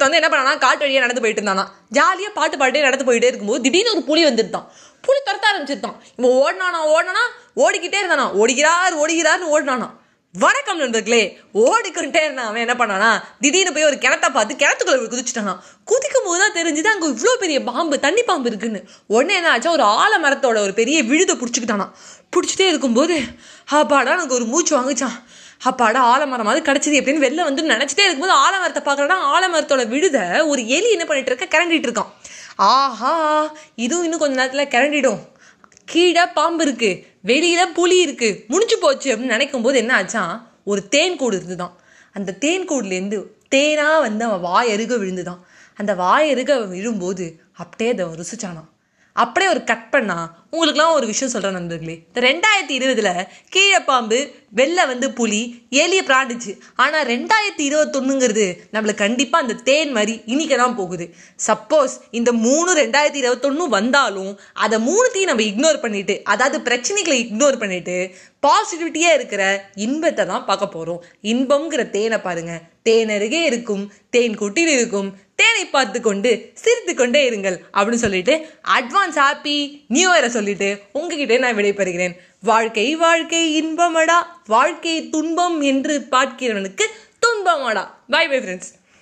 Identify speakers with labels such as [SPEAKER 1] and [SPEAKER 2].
[SPEAKER 1] ஒருத்தன் வந்து என்ன பண்ணானா காட்டு வழியாக நடந்து போயிட்டு இருந்தானா. ஜாலியாக பாட்டு பாட்டே நடந்து போயிட்டே இருக்கும்போது திடீர்னு ஒரு புலி வந்துருந்தான். புலி துரத்த ஆரம்பிச்சிருந்தான். இவன் ஓடினானா ஓடினானா ஓடிக்கிட்டே இருந்தானா. ஓடிக்கிறார் ஓடிக்கிறார்னு ஓடினானா. வணக்கம் நண்பர்களே. ஓடிக்கொண்டே இருந்தான். அவன் என்ன பண்ணானா திடீர்னு போய் ஒரு கிணத்த பார்த்து கிணத்துக்குள்ள குதிச்சுட்டானா குதிக்கும் போது தான் தெரிஞ்சுது அங்கே இவ்வளோ பெரிய பாம்பு தண்ணி பாம்பு இருக்குன்னு. உடனே என்ன ஆச்சா ஒரு ஆலமரத்தோட ஒரு பெரிய விழுதை பிடிச்சிக்கிட்டானா பிடிச்சிட்டே இருக்கும்போது அப்பாடா எனக்கு ஒரு மூச்சு வாங்குச்சான் அப்பாடா ஆலமரம் அது கிடச்சிது எப்படின்னு வெளில வந்து நினச்சிட்டே இருக்கும்போது ஆலமரத்தை பார்க்கறனா ஆலமரத்தோட விழுதை ஒரு எலி என்ன பண்ணிட்டு இருக்க கிளண்டிட்டு இருக்கான் ஆஹா இதுவும் இன்னும் கொஞ்ச நேரத்தில் கிளண்டிடும் கீழே பாம்பு இருக்கு வெளியில புலி இருக்கு முடிஞ்சு போச்சு அப்படின்னு நினைக்கும் போது என்ன ஆச்சா ஒரு தேன் கூடு இருந்துதான். அந்த தேன் கூடுலேருந்து தேனா வந்து அவன் வாய் அருக விழுந்துதான். அந்த வாய் அருக அவன் விழும்போது அப்படியே அதை ருசிச்சானான் அப்படியே ஒரு கட் பண்ணால் உங்களுக்குலாம் ஒரு விஷயம் சொல்கிறேன் நண்பர்களே. இந்த ரெண்டாயிரத்தி இருபதில் கீழே பாம்பு வெளில வந்து புலி எலியை பிராண்டுச்சு. ஆனால் ரெண்டாயிரத்தி இருபத்தொன்னுங்கிறது நம்மளுக்கு கண்டிப்பாக அந்த தேன் மாதிரி இனிக்க தான் போகுது. சப்போஸ் இந்த மூணு ரெண்டாயிரத்தி இருபத்தொன்னு வந்தாலும் அதை மூணுத்தையும் நம்ம இக்னோர் பண்ணிட்டு அதாவது பிரச்சனைகளை இக்னோர் பண்ணிட்டு பாசிட்டிவிட்டியாக இருக்கிற இன்பத்தை தான் பார்க்க போகிறோம் இன்பம்ங்கிற தேனை பாருங்கள் தேன் அருகே இருக்கும். தேன் குட்டில் இருக்கும். தேனை பார்த்து கொண்டு சிரித்து கொண்டே இருங்கள் அப்படின்னு சொல்லிட்டு அட்வான்ஸ் ஹாப்பி நியூ இயரை சொல்லிட்டு உங்ககிட்ட நான் விடைபெறுகிறேன். வாழ்க்கை வாழ்க்கை இன்பமடா வாழ்க்கை துன்பம் என்று பார்க்கிறவனுக்கு துன்பமடா. Bye bye friends